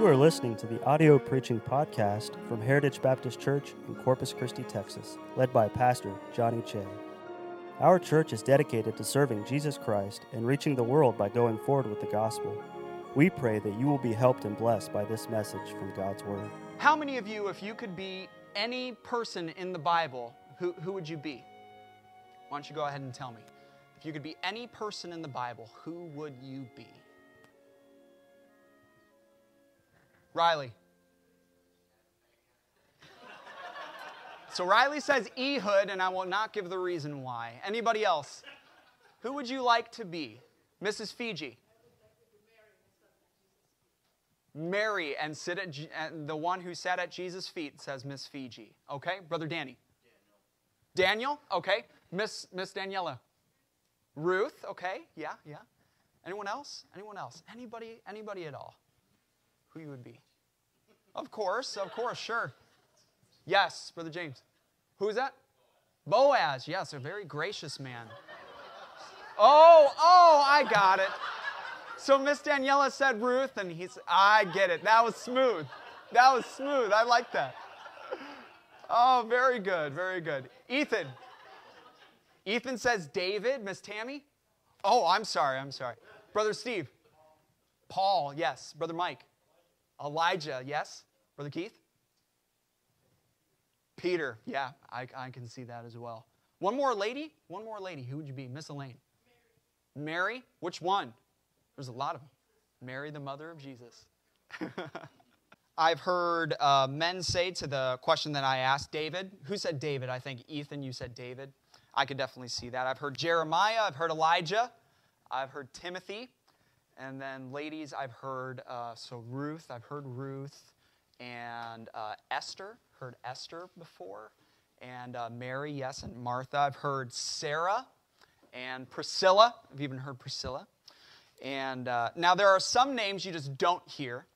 You are listening to the audio preaching podcast from Heritage Baptist Church in Corpus Christi, Texas, led by Pastor Johnny Che. Our church is dedicated to serving Jesus Christ and reaching the world by going forward with the gospel. We pray that you will be helped and blessed by this message from God's Word. How many of you, if you could be any person in the Bible, who, who would you be? Why don't you go ahead and tell me? If you could be any person in the Bible, who would you be? Riley. So Riley says Ehud, and I will not give the reason why. Anybody else? Who would you like to be? Mrs. Fiji. Mary and sit at and the one who sat at Jesus' feet says Miss Fiji. Okay, brother Danny. Daniel. Daniel. Okay, Miss Miss Daniela. Ruth. Okay, yeah, yeah. Anyone else? Anyone else? Anybody? Anybody at all? Who you would be? Of course, of course, sure. Yes, brother James. Who is that? Boaz. Yes, a very gracious man. Oh, oh, I got it. So Miss Daniela said Ruth, and he's, I get it. That was smooth. That was smooth. I like that. Oh, very good, very good. Ethan. Ethan says David, Miss Tammy. Oh, I'm sorry, I'm sorry. Brother Steve. Paul, yes. Brother Mike. Elijah, yes. Brother Keith. Peter, yeah, I, I can see that as well. One more lady, one more lady. Who would you be? Miss Elaine. Mary. Mary? Which one? There's a lot of them. Mary, the mother of Jesus. I've heard uh, men say to the question that I asked, David. Who said David? I think Ethan, you said David. I could definitely see that. I've heard Jeremiah. I've heard Elijah. I've heard Timothy. And then, ladies, I've heard, uh, so Ruth, I've heard Ruth. And uh, Esther, heard Esther before. And uh, Mary, yes, and Martha. I've heard Sarah and Priscilla. I've even heard Priscilla. And uh, now there are some names you just don't hear.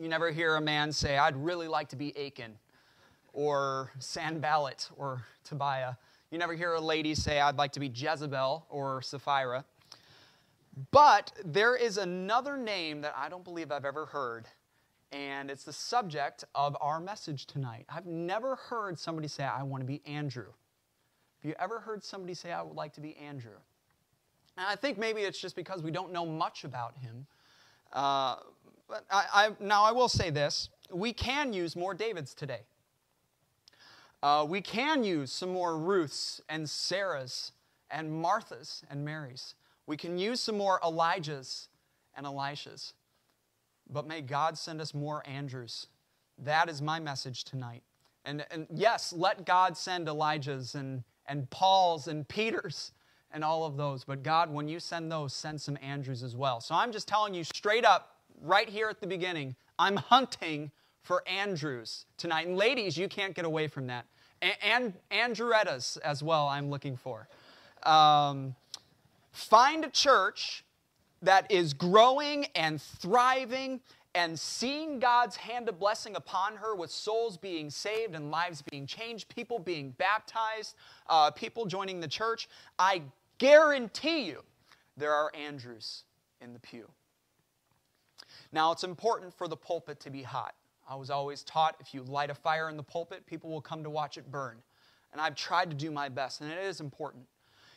You never hear a man say, I'd really like to be Achan or Sanballat or Tobiah. You never hear a lady say, I'd like to be Jezebel or Sapphira. But there is another name that I don't believe I've ever heard, and it's the subject of our message tonight. I've never heard somebody say, I want to be Andrew. Have you ever heard somebody say, I would like to be Andrew? And I think maybe it's just because we don't know much about him. Uh, but I, I, now, I will say this we can use more Davids today. Uh, we can use some more Ruths and Sarahs and Marthas and Marys. We can use some more Elijahs and Elishas. But may God send us more Andrews. That is my message tonight. And, and yes, let God send Elijahs and, and Pauls and Peters and all of those. But God, when you send those, send some Andrews as well. So I'm just telling you straight up, right here at the beginning, I'm hunting for Andrews tonight. And ladies, you can't get away from that. And, and Andrewettas as well, I'm looking for. Um, find a church that is growing and thriving and seeing God's hand of blessing upon her with souls being saved and lives being changed, people being baptized, uh, people joining the church. I guarantee you there are Andrews in the pew. Now, it's important for the pulpit to be hot. I was always taught if you light a fire in the pulpit, people will come to watch it burn. And I've tried to do my best, and it is important.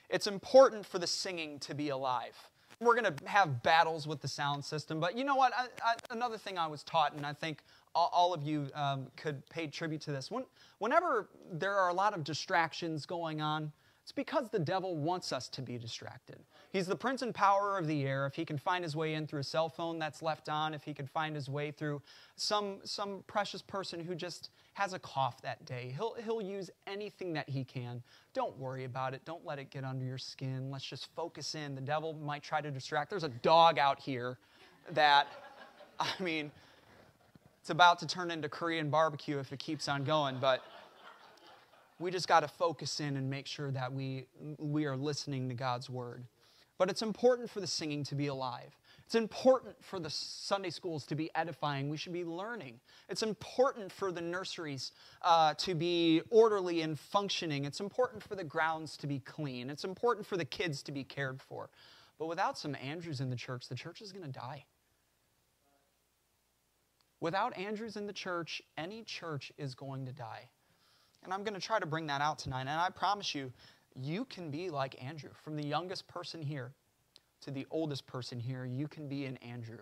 It's important for the singing to be alive. We're going to have battles with the sound system, but you know what? I, I, another thing I was taught, and I think all, all of you um, could pay tribute to this. When, whenever there are a lot of distractions going on, it's because the devil wants us to be distracted. He's the prince and power of the air. If he can find his way in through a cell phone that's left on, if he can find his way through some, some precious person who just has a cough that day, he'll, he'll use anything that he can. Don't worry about it. Don't let it get under your skin. Let's just focus in. The devil might try to distract. There's a dog out here that, I mean, it's about to turn into Korean barbecue if it keeps on going, but we just got to focus in and make sure that we, we are listening to God's word. But it's important for the singing to be alive. It's important for the Sunday schools to be edifying. We should be learning. It's important for the nurseries uh, to be orderly and functioning. It's important for the grounds to be clean. It's important for the kids to be cared for. But without some Andrews in the church, the church is going to die. Without Andrews in the church, any church is going to die. And I'm going to try to bring that out tonight. And I promise you, you can be like Andrew. From the youngest person here to the oldest person here, you can be an Andrew.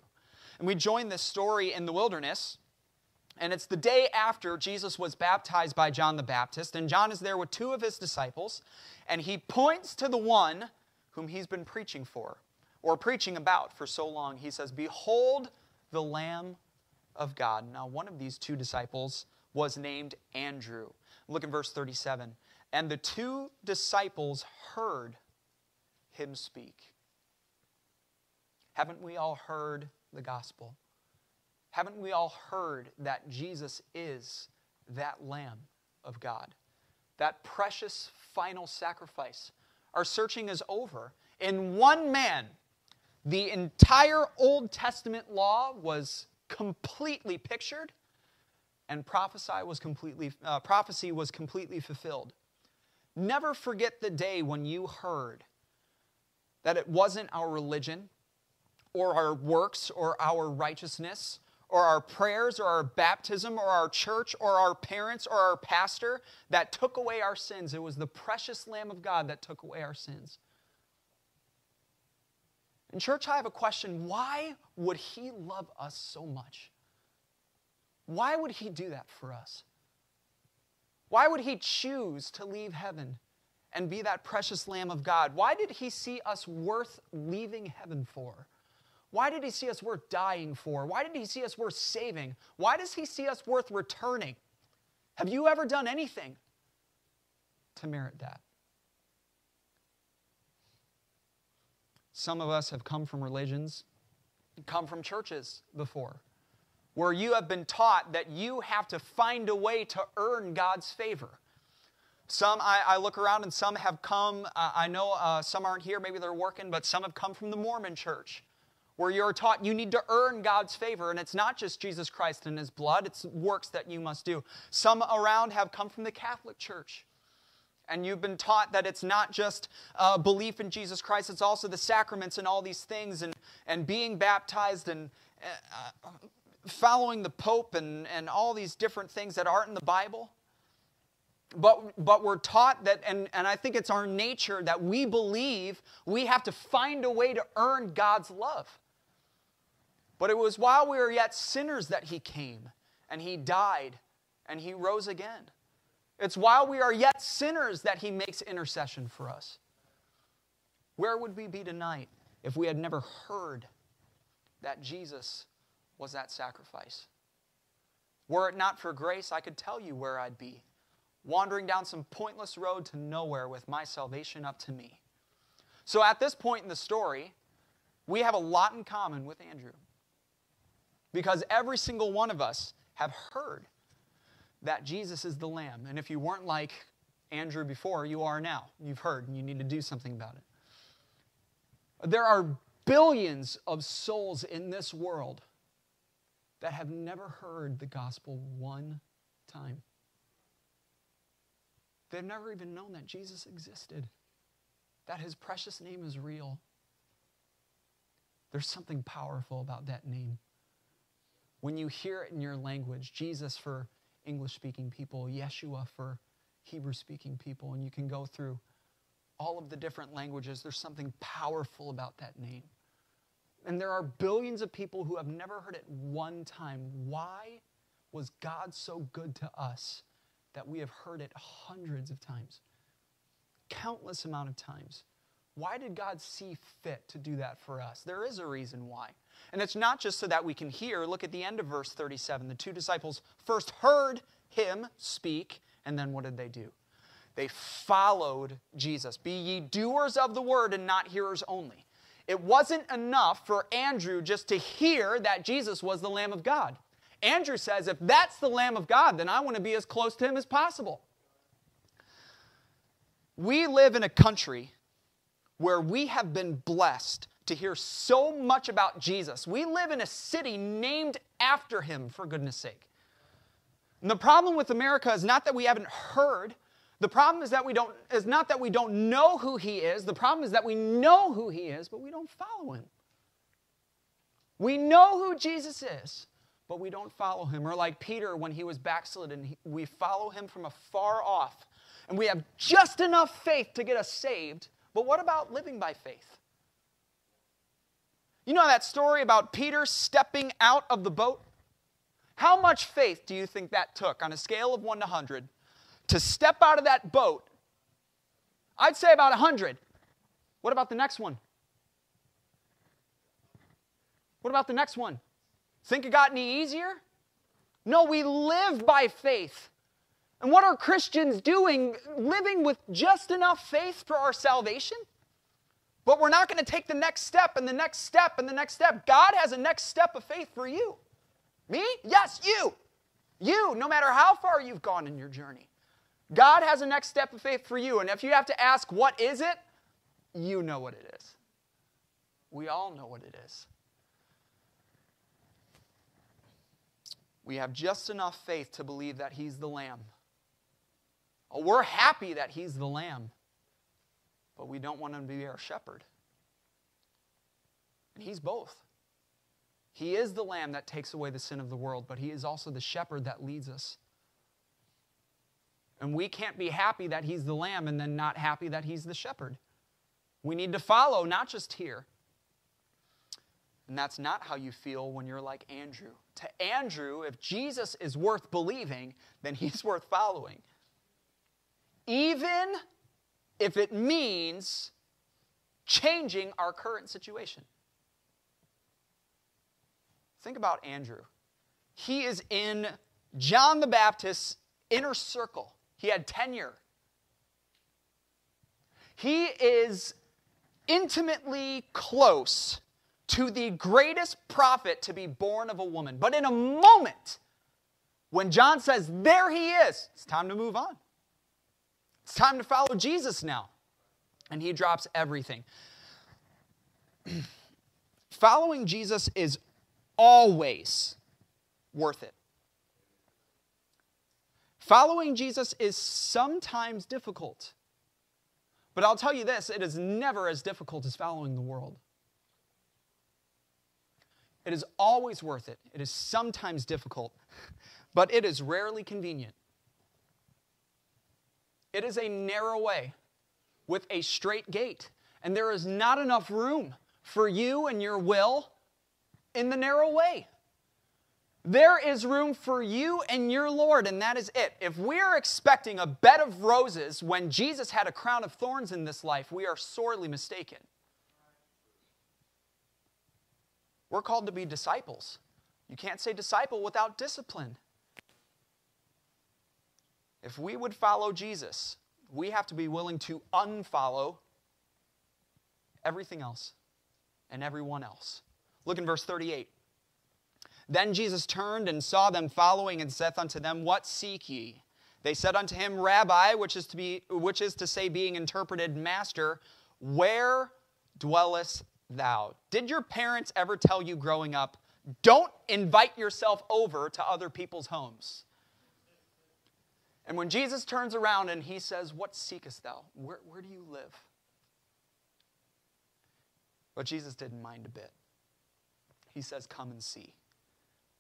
And we join this story in the wilderness. And it's the day after Jesus was baptized by John the Baptist. And John is there with two of his disciples. And he points to the one whom he's been preaching for, or preaching about for so long. He says, Behold the Lamb of God. Now, one of these two disciples was named Andrew. Look in verse 37. And the two disciples heard him speak. Haven't we all heard the gospel? Haven't we all heard that Jesus is that Lamb of God? That precious final sacrifice. Our searching is over. In one man, the entire Old Testament law was completely pictured, and prophesy was completely, uh, prophecy was completely fulfilled. Never forget the day when you heard that it wasn't our religion or our works or our righteousness or our prayers or our baptism or our church or our parents or our pastor that took away our sins. It was the precious Lamb of God that took away our sins. In church, I have a question why would He love us so much? Why would He do that for us? Why would He choose to leave heaven and be that precious Lamb of God? Why did He see us worth leaving heaven for? Why did He see us worth dying for? Why did He see us worth saving? Why does He see us worth returning? Have you ever done anything to merit that? Some of us have come from religions, come from churches before, where you have been taught that you have to find a way to earn God's favor. Some, I, I look around and some have come, uh, I know uh, some aren't here, maybe they're working, but some have come from the Mormon church, where you're taught you need to earn God's favor. And it's not just Jesus Christ and His blood, it's works that you must do. Some around have come from the Catholic church and you've been taught that it's not just uh, belief in Jesus Christ, it's also the sacraments and all these things, and, and being baptized and uh, following the Pope and, and all these different things that aren't in the Bible. But, but we're taught that, and, and I think it's our nature that we believe we have to find a way to earn God's love. But it was while we were yet sinners that He came, and He died, and He rose again. It's while we are yet sinners that He makes intercession for us. Where would we be tonight if we had never heard that Jesus was that sacrifice? Were it not for grace, I could tell you where I'd be, wandering down some pointless road to nowhere with my salvation up to me. So at this point in the story, we have a lot in common with Andrew. Because every single one of us have heard that Jesus is the Lamb. And if you weren't like Andrew before, you are now. You've heard, and you need to do something about it. There are billions of souls in this world that have never heard the gospel one time. They've never even known that Jesus existed, that his precious name is real. There's something powerful about that name. When you hear it in your language, Jesus for English speaking people, Yeshua for Hebrew speaking people, and you can go through all of the different languages. There's something powerful about that name. And there are billions of people who have never heard it one time. Why was God so good to us that we have heard it hundreds of times? Countless amount of times. Why did God see fit to do that for us? There is a reason why. And it's not just so that we can hear. Look at the end of verse 37. The two disciples first heard him speak, and then what did they do? They followed Jesus. Be ye doers of the word and not hearers only. It wasn't enough for Andrew just to hear that Jesus was the Lamb of God. Andrew says, if that's the Lamb of God, then I want to be as close to him as possible. We live in a country where we have been blessed to hear so much about Jesus. We live in a city named after him, for goodness sake. And the problem with America is not that we haven't heard. The problem is that we don't is not that we don't know who he is. The problem is that we know who he is, but we don't follow him. We know who Jesus is, but we don't follow him. Or like Peter when he was backslidden, we follow him from afar off. And we have just enough faith to get us saved. But what about living by faith? You know that story about Peter stepping out of the boat? How much faith do you think that took on a scale of 1 to 100 to step out of that boat? I'd say about 100. What about the next one? What about the next one? Think it got any easier? No, we live by faith. And what are Christians doing? Living with just enough faith for our salvation? But we're not going to take the next step and the next step and the next step. God has a next step of faith for you. Me? Yes, you. You, no matter how far you've gone in your journey. God has a next step of faith for you. And if you have to ask, what is it? You know what it is. We all know what it is. We have just enough faith to believe that He's the Lamb. Oh, we're happy that He's the Lamb, but we don't want Him to be our shepherd. And He's both. He is the Lamb that takes away the sin of the world, but He is also the shepherd that leads us. And we can't be happy that He's the Lamb and then not happy that He's the shepherd. We need to follow, not just hear. And that's not how you feel when you're like Andrew. To Andrew, if Jesus is worth believing, then he's worth following. Even if it means changing our current situation. Think about Andrew. He is in John the Baptist's inner circle, he had tenure. He is intimately close to the greatest prophet to be born of a woman. But in a moment, when John says, There he is, it's time to move on. It's time to follow Jesus now. And he drops everything. Following Jesus is always worth it. Following Jesus is sometimes difficult. But I'll tell you this it is never as difficult as following the world. It is always worth it. It is sometimes difficult, but it is rarely convenient. It is a narrow way with a straight gate, and there is not enough room for you and your will in the narrow way. There is room for you and your Lord, and that is it. If we are expecting a bed of roses when Jesus had a crown of thorns in this life, we are sorely mistaken. We're called to be disciples. You can't say disciple without discipline. If we would follow Jesus, we have to be willing to unfollow everything else and everyone else. Look in verse 38. Then Jesus turned and saw them following and saith unto them, What seek ye? They said unto him, Rabbi, which is to, be, which is to say, being interpreted, Master, where dwellest thou? Did your parents ever tell you growing up, don't invite yourself over to other people's homes? And when Jesus turns around and he says, What seekest thou? Where, where do you live? But Jesus didn't mind a bit. He says, Come and see.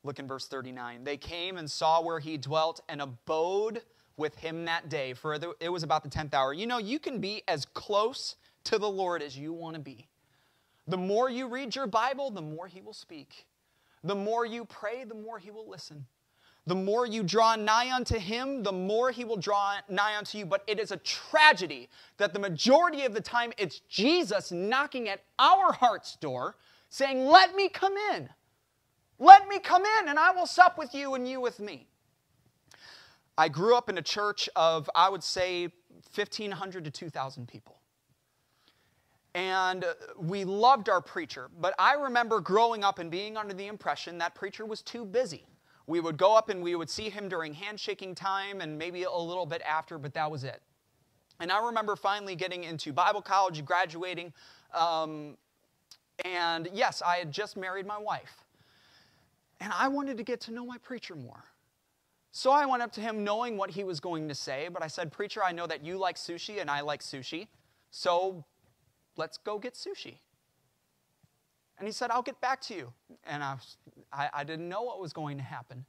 Look in verse 39. They came and saw where he dwelt and abode with him that day, for it was about the 10th hour. You know, you can be as close to the Lord as you want to be. The more you read your Bible, the more he will speak. The more you pray, the more he will listen. The more you draw nigh unto him, the more he will draw nigh unto you. But it is a tragedy that the majority of the time it's Jesus knocking at our heart's door saying, Let me come in. Let me come in and I will sup with you and you with me. I grew up in a church of, I would say, 1,500 to 2,000 people. And we loved our preacher, but I remember growing up and being under the impression that preacher was too busy. We would go up and we would see him during handshaking time and maybe a little bit after, but that was it. And I remember finally getting into Bible college, graduating, um, and yes, I had just married my wife. And I wanted to get to know my preacher more. So I went up to him knowing what he was going to say, but I said, Preacher, I know that you like sushi and I like sushi, so let's go get sushi. And he said, I'll get back to you. And I, was, I, I didn't know what was going to happen.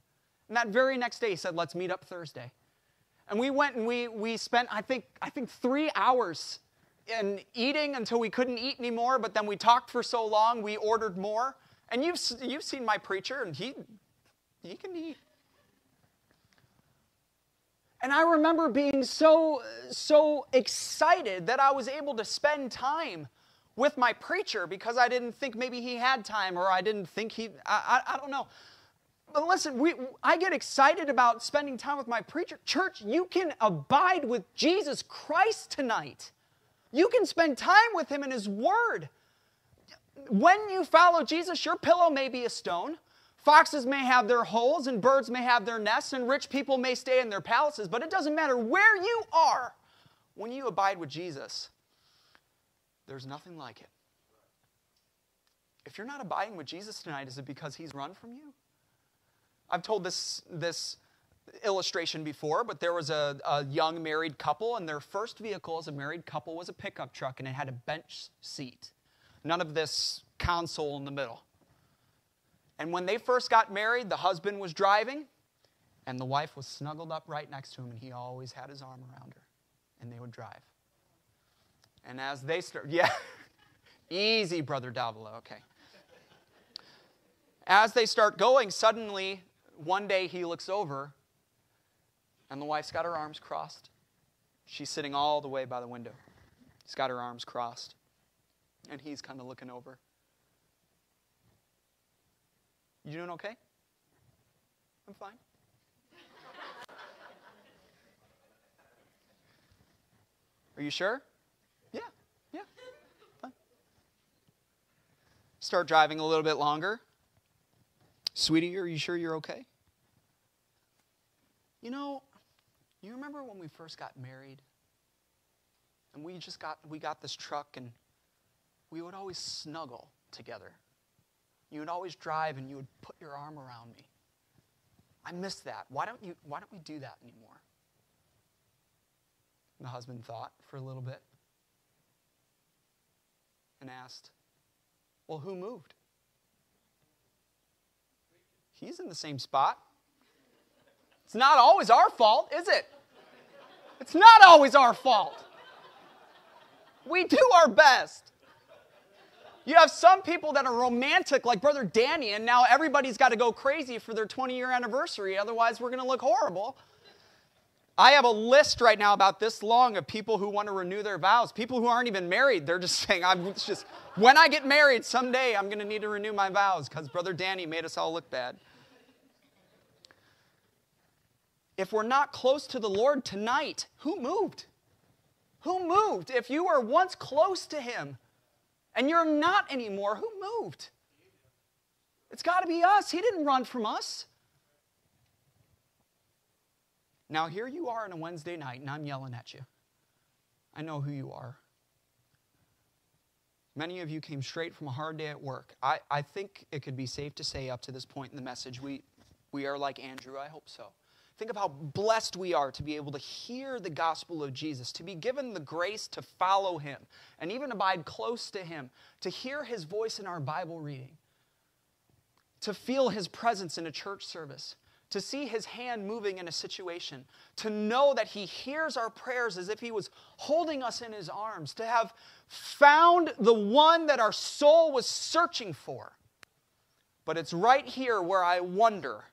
And that very next day, he said, Let's meet up Thursday. And we went and we, we spent, I think, I think three hours in eating until we couldn't eat anymore, but then we talked for so long, we ordered more. And you've, you've seen my preacher, and he, he can eat. And I remember being so, so excited that I was able to spend time with my preacher because I didn't think maybe he had time or I didn't think he, I, I, I don't know. But listen, we, I get excited about spending time with my preacher. Church, you can abide with Jesus Christ tonight. You can spend time with him in his word. When you follow Jesus, your pillow may be a stone. Foxes may have their holes, and birds may have their nests, and rich people may stay in their palaces, but it doesn't matter where you are when you abide with Jesus. There's nothing like it. If you're not abiding with Jesus tonight, is it because he's run from you? I've told this, this illustration before, but there was a, a young married couple, and their first vehicle as a married couple was a pickup truck, and it had a bench seat. None of this console in the middle. And when they first got married, the husband was driving, and the wife was snuggled up right next to him, and he always had his arm around her, and they would drive. And as they start, yeah, easy, Brother Davila, okay. As they start going, suddenly, one day he looks over, and the wife's got her arms crossed. She's sitting all the way by the window. She's got her arms crossed, and he's kind of looking over. You doing okay? I'm fine. Are you sure? Yeah, yeah, fine. Start driving a little bit longer. Sweetie, are you sure you're okay? You know, you remember when we first got married? And we just got we got this truck and we would always snuggle together. You would always drive and you would put your arm around me. I miss that. Why don't, you, why don't we do that anymore? the husband thought for a little bit and asked, Well, who moved? He's in the same spot. It's not always our fault, is it? It's not always our fault. We do our best. You have some people that are romantic, like Brother Danny, and now everybody's got to go crazy for their 20 year anniversary, otherwise, we're going to look horrible. I have a list right now about this long of people who want to renew their vows. People who aren't even married, they're just saying, I'm just, when I get married someday, I'm going to need to renew my vows because Brother Danny made us all look bad. If we're not close to the Lord tonight, who moved? Who moved? If you were once close to Him, and you're not anymore, who moved? It's got to be us. He didn't run from us. Now, here you are on a Wednesday night, and I'm yelling at you. I know who you are. Many of you came straight from a hard day at work. I, I think it could be safe to say, up to this point in the message, we, we are like Andrew. I hope so. Think of how blessed we are to be able to hear the gospel of Jesus, to be given the grace to follow him and even abide close to him, to hear his voice in our Bible reading, to feel his presence in a church service, to see his hand moving in a situation, to know that he hears our prayers as if he was holding us in his arms, to have found the one that our soul was searching for. But it's right here where I wonder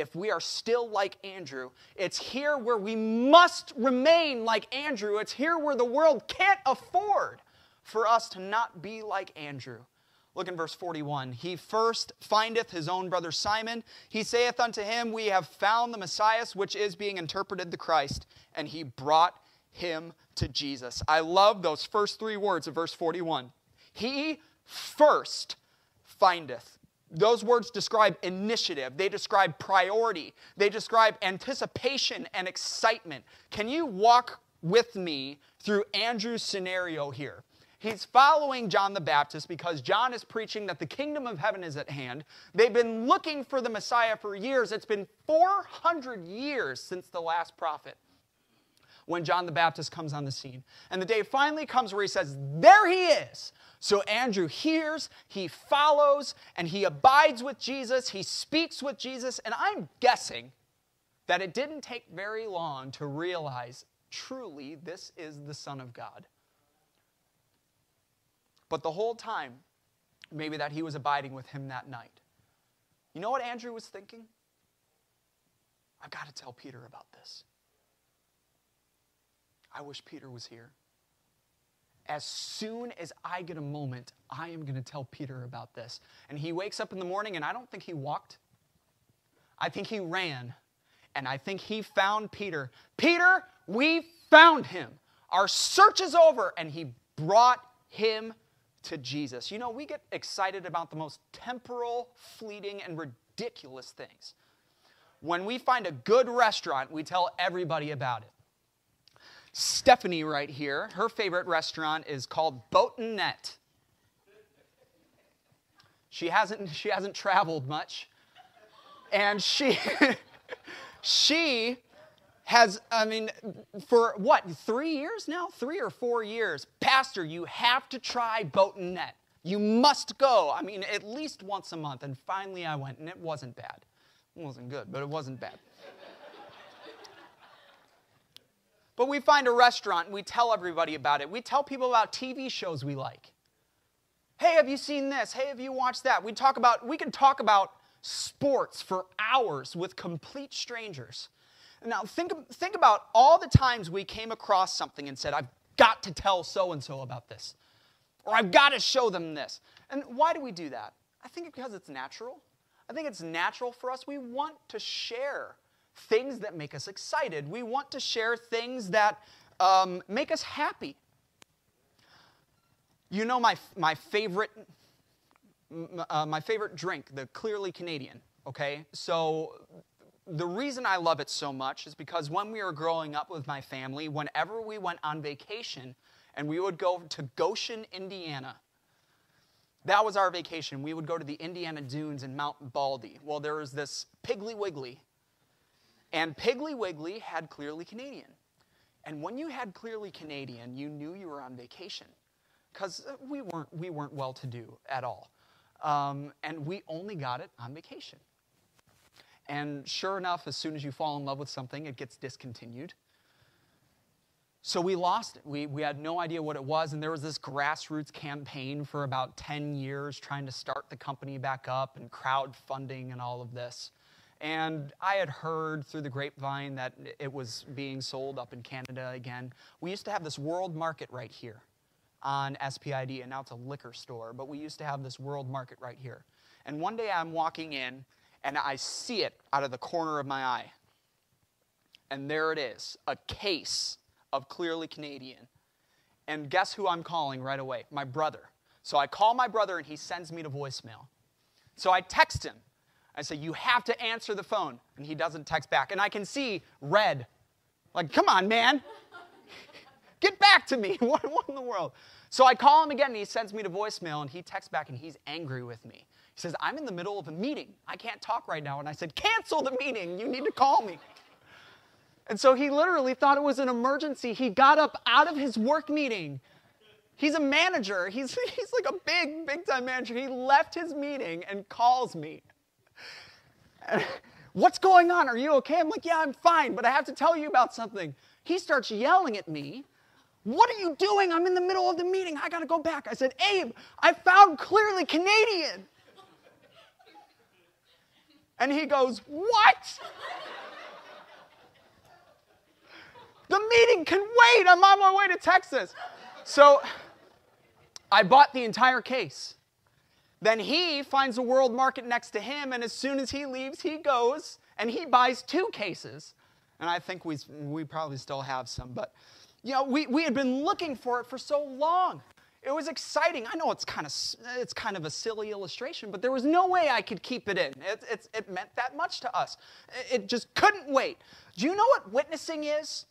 if we are still like Andrew. It's here where we must remain like Andrew. It's here where the world can't afford for us to not be like Andrew. Look in verse 41. He first findeth his own brother Simon. He saith unto him, We have found the Messiah, which is being interpreted the Christ. And he brought him to Jesus. I love those first three words of verse 41. He first findeth those words describe initiative, they describe priority, they describe anticipation and excitement. Can you walk with me through Andrew's scenario here? He's following John the Baptist because John is preaching that the kingdom of heaven is at hand. They've been looking for the Messiah for years. It's been 400 years since the last prophet. when John the Baptist comes on the scene. And the day finally comes where he says, There he is. So Andrew hears, he follows, and he abides with Jesus. He speaks with Jesus. And I'm guessing that it didn't take very long to realize truly this is the Son of God. But the whole time, maybe that he was abiding with him that night. You know what Andrew was thinking? I've got to tell Peter about this. I wish Peter was here. As soon as I get a moment, I am going to tell Peter about this. And he wakes up in the morning, and I don't think he walked. I think he ran. And I think he found Peter. Peter, we found him. Our search is over. And he brought him to Jesus. You know, we get excited about the most temporal, fleeting, and ridiculous things. When we find a good restaurant, we tell everybody about it. Stephanie, right here, her favorite restaurant is called Boat and Net. She hasn't, she hasn't traveled much. And she, she has, I mean, for what, three years now? Three or four years. Pastor, you have to try Boat and Net. You must go. I mean, at least once a month. And finally I went, and it wasn't bad. It wasn't good, but it wasn't bad. But we find a restaurant and we tell everybody about it. We tell people about TV shows we like. Hey, have you seen this? Hey, have you watched that? We talk about we can talk about sports for hours with complete strangers. Now, think, think about all the times we came across something and said, I've got to tell so and so about this, or I've got to show them this. And why do we do that? I think because it's natural. I think it's natural for us. We want to share things that make us excited, we want to share things that um, make us happy. You know my, my favorite uh, my favorite drink, the Clearly Canadian, okay? So the reason I love it so much is because when we were growing up with my family, whenever we went on vacation and we would go to Goshen, Indiana, that was our vacation. We would go to the Indiana Dunes and Mount Baldy. Well, there was this Piggly Wiggly, and Piggly Wiggly had Clearly Canadian. And when you had Clearly Canadian, you knew you were on vacation because we weren't, we weren't well to do at all. Um, and we only got it on vacation. And sure enough, as soon as you fall in love with something, it gets discontinued. So we lost it. We, we had no idea what it was. And there was this grassroots campaign for about 10 years trying to start the company back up and crowdfunding and all of this. And I had heard through the grapevine that it was being sold up in Canada again. We used to have this world market right here on SPID, and now it's a liquor store, but we used to have this world market right here. And one day I'm walking in, and I see it out of the corner of my eye. And there it is a case of Clearly Canadian. And guess who I'm calling right away? My brother. So I call my brother, and he sends me to voicemail. So I text him. I say, You have to answer the phone. And he doesn't text back. And I can see red. Like, come on, man. Get back to me. What, in the world? So I call him again, and he sends me to voicemail, and he texts back, and he's angry with me. He says, I'm in the middle of a meeting. I can't talk right now. And I said, Cancel the meeting. You need to call me. And so he literally thought it was an emergency. He got up out of his work meeting. He's a manager. He's, he's like a big, big time manager. He left his meeting and calls me. What's going on? Are you okay? I'm like, Yeah, I'm fine, but I have to tell you about something. He starts yelling at me what are you doing? I'm in the middle of the meeting. I got to go back. I said, Abe, I found clearly Canadian. And he goes, What? the meeting can wait. I'm on my way to Texas. So I bought the entire case. Then he finds a world market next to him, and as soon as he leaves, he goes and he buys two cases. And I think we, we probably still have some, but you know, we, we had been looking for it for so long. It was exciting. I know it's kind of it's kind of a silly illustration, but there was no way I could keep it in. It, it, it meant that much to us. It just couldn't wait. Do you know what witnessing is?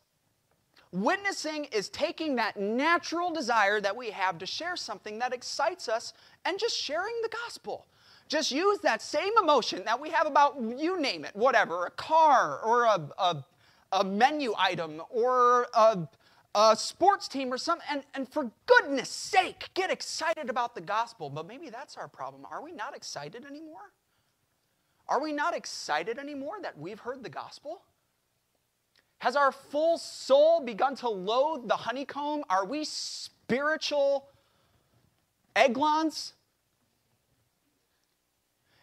Witnessing is taking that natural desire that we have to share something that excites us and just sharing the gospel. Just use that same emotion that we have about, you name it, whatever, a car or a, a a menu item or a, a sports team or something. And, and for goodness sake, get excited about the gospel. But maybe that's our problem. Are we not excited anymore? Are we not excited anymore that we've heard the gospel? Has our full soul begun to loathe the honeycomb? Are we spiritual eglons?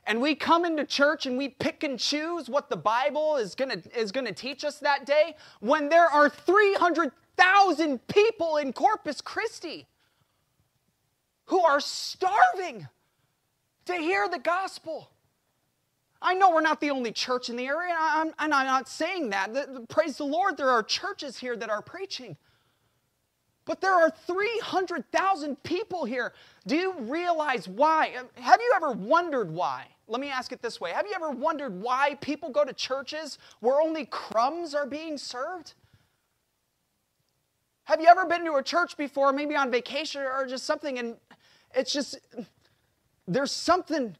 And we come into church and we pick and choose what the Bible is going is going to teach us that day when there are 300,000 people in Corpus Christi who are starving to hear the gospel. I know we're not the only church in the area, and I'm, I'm not saying that. The, the, praise the Lord, there are churches here that are preaching. But there are 300,000 people here. Do you realize why? Um, have you ever wondered why? Let me ask it this way Have you ever wondered why people go to churches where only crumbs are being served? Have you ever been to a church before, maybe on vacation or just something, and it's just, there's something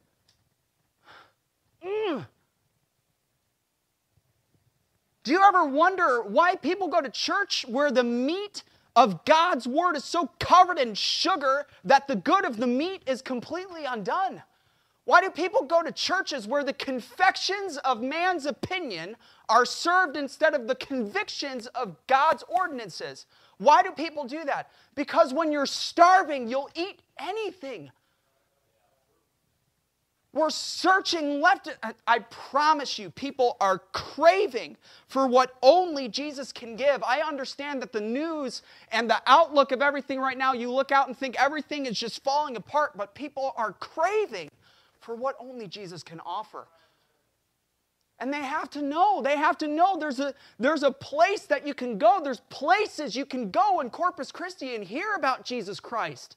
Mm. Do you ever wonder why people go to church where the meat of God's word is so covered in sugar that the good of the meat is completely undone? Why do people go to churches where the confections of man's opinion are served instead of the convictions of God's ordinances? Why do people do that? Because when you're starving, you'll eat anything. We're searching left. Uh, I promise you, people are craving for what only Jesus can give. I understand that the news and the outlook of everything right now, you look out and think everything is just falling apart, but people are craving for what only Jesus can offer. And they have to know, they have to know there's a, there's a place that you can go. There's places you can go in Corpus Christi and hear about Jesus Christ.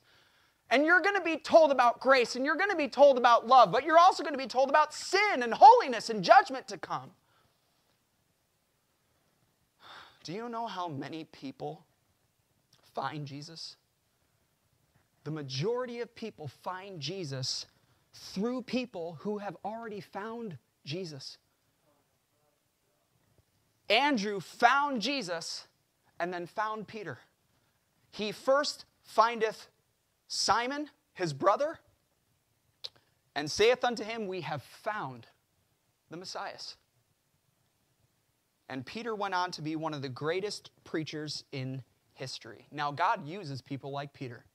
And you're going to be told about grace and you're going to be told about love, but you're also going to be told about sin and holiness and judgment to come. Do you know how many people find Jesus? The majority of people find Jesus through people who have already found Jesus. Andrew found Jesus and then found Peter. He first findeth Simon, his brother, and saith unto him, We have found the Messiah. And Peter went on to be one of the greatest preachers in history. Now, God uses people like Peter.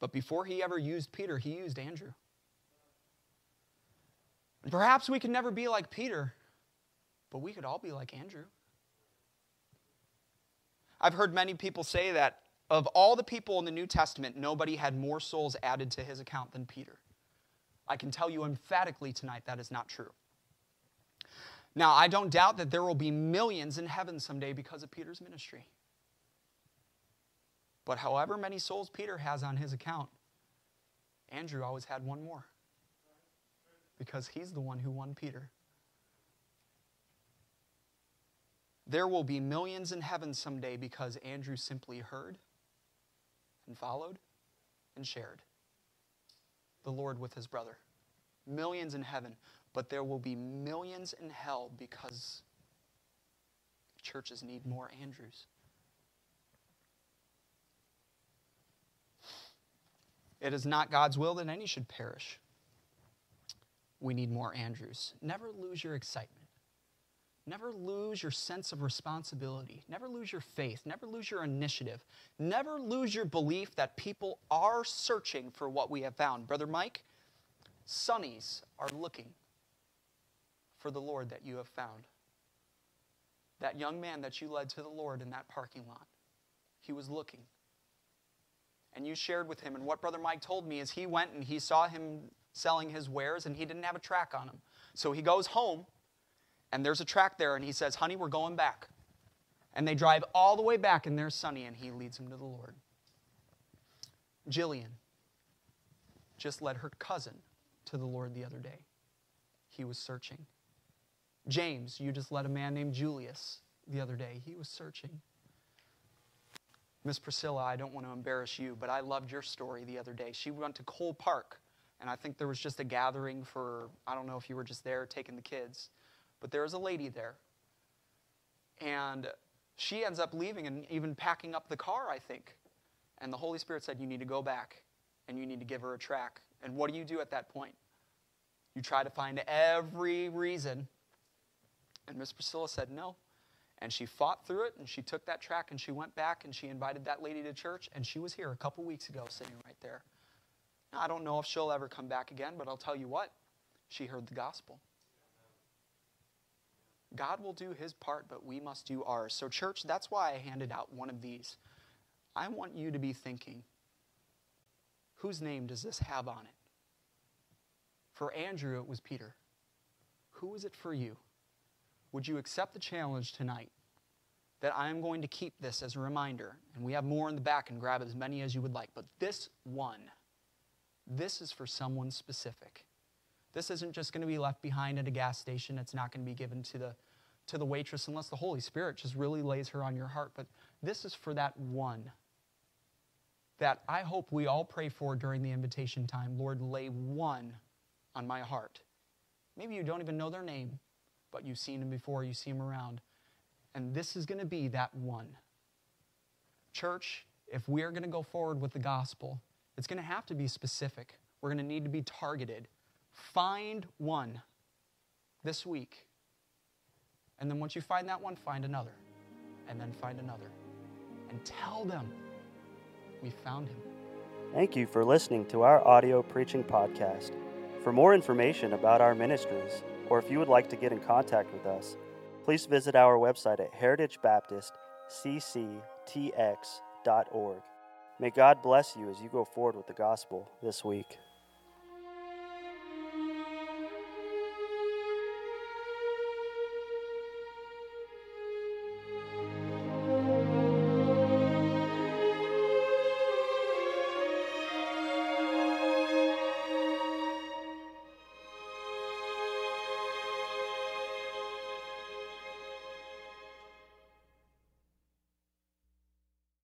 But before he ever used Peter, he used Andrew. And perhaps we can never be like Peter, but we could all be like Andrew. I've heard many people say that of all the people in the New Testament, nobody had more souls added to his account than Peter. I can tell you emphatically tonight that is not true. Now, I don't doubt that there will be millions in heaven someday because of Peter's ministry. But however many souls Peter has on his account, Andrew always had one more because he's the one who won Peter. There will be millions in heaven someday because Andrew simply heard and followed and shared the Lord with his brother. Millions in heaven, but there will be millions in hell because churches need more Andrews. It is not God's will that any should perish. We need more Andrews. Never lose your excitement. Never lose your sense of responsibility. Never lose your faith. Never lose your initiative. Never lose your belief that people are searching for what we have found. Brother Mike, Sonnies are looking for the Lord that you have found. That young man that you led to the Lord in that parking lot, he was looking. And you shared with him. And what Brother Mike told me is he went and he saw him selling his wares and he didn't have a tract on him. So he goes home and there's a tract there, and he says, Honey, we're going back. And they drive all the way back, and there's Sonny, and he leads him to the Lord. Jillian just led her cousin to the Lord the other day. He was searching. James, you just led a man named Julius the other day. He was searching. Miss Priscilla, I don't want to embarrass you, but I loved your story the other day. She went to Cole Park, and I think there was just a gathering for, I don't know if you were just there taking the kids. But there is a lady there And she ends up leaving and even packing up the car, I think. And the Holy Spirit said, You need to go back and you need to give her a tract. And what do you do at that point? You try to find every reason. And Miss Priscilla said no. And she fought through it and she took that tract and she went back and she invited that lady to church. And she was here a couple weeks ago sitting right there. Now, I don't know if she'll ever come back again, but I'll tell you what, she heard the gospel. God will do his part, but we must do ours. So, church, that's why I handed out one of these. I want you to be thinking whose name does this have on it? For Andrew, it was Peter. Who is it for you? Would you accept the challenge tonight that I am going to keep this as a reminder? And we have more in the back and grab as many as you would like. But this one, this is for someone specific. This isn't just going to be left behind at a gas station. It's not going to be given to the, to the waitress unless the Holy Spirit just really lays her on your heart. But this is for that one that I hope we all pray for during the invitation time. Lord, lay one on my heart. Maybe you don't even know their name, but you've seen them before, you see them around. And this is going to be that one. Church, if we are going to go forward with the gospel, it's going to have to be specific. We're going to need to be targeted. Find one this week. And then once you find that one, find another. And then find another. And tell them we found him. Thank you for listening to our audio preaching podcast. For more information about our ministries, or if you would like to get in contact with us, please visit our website at heritagebaptistcctx.org. May God bless you as you go forward with the gospel this week.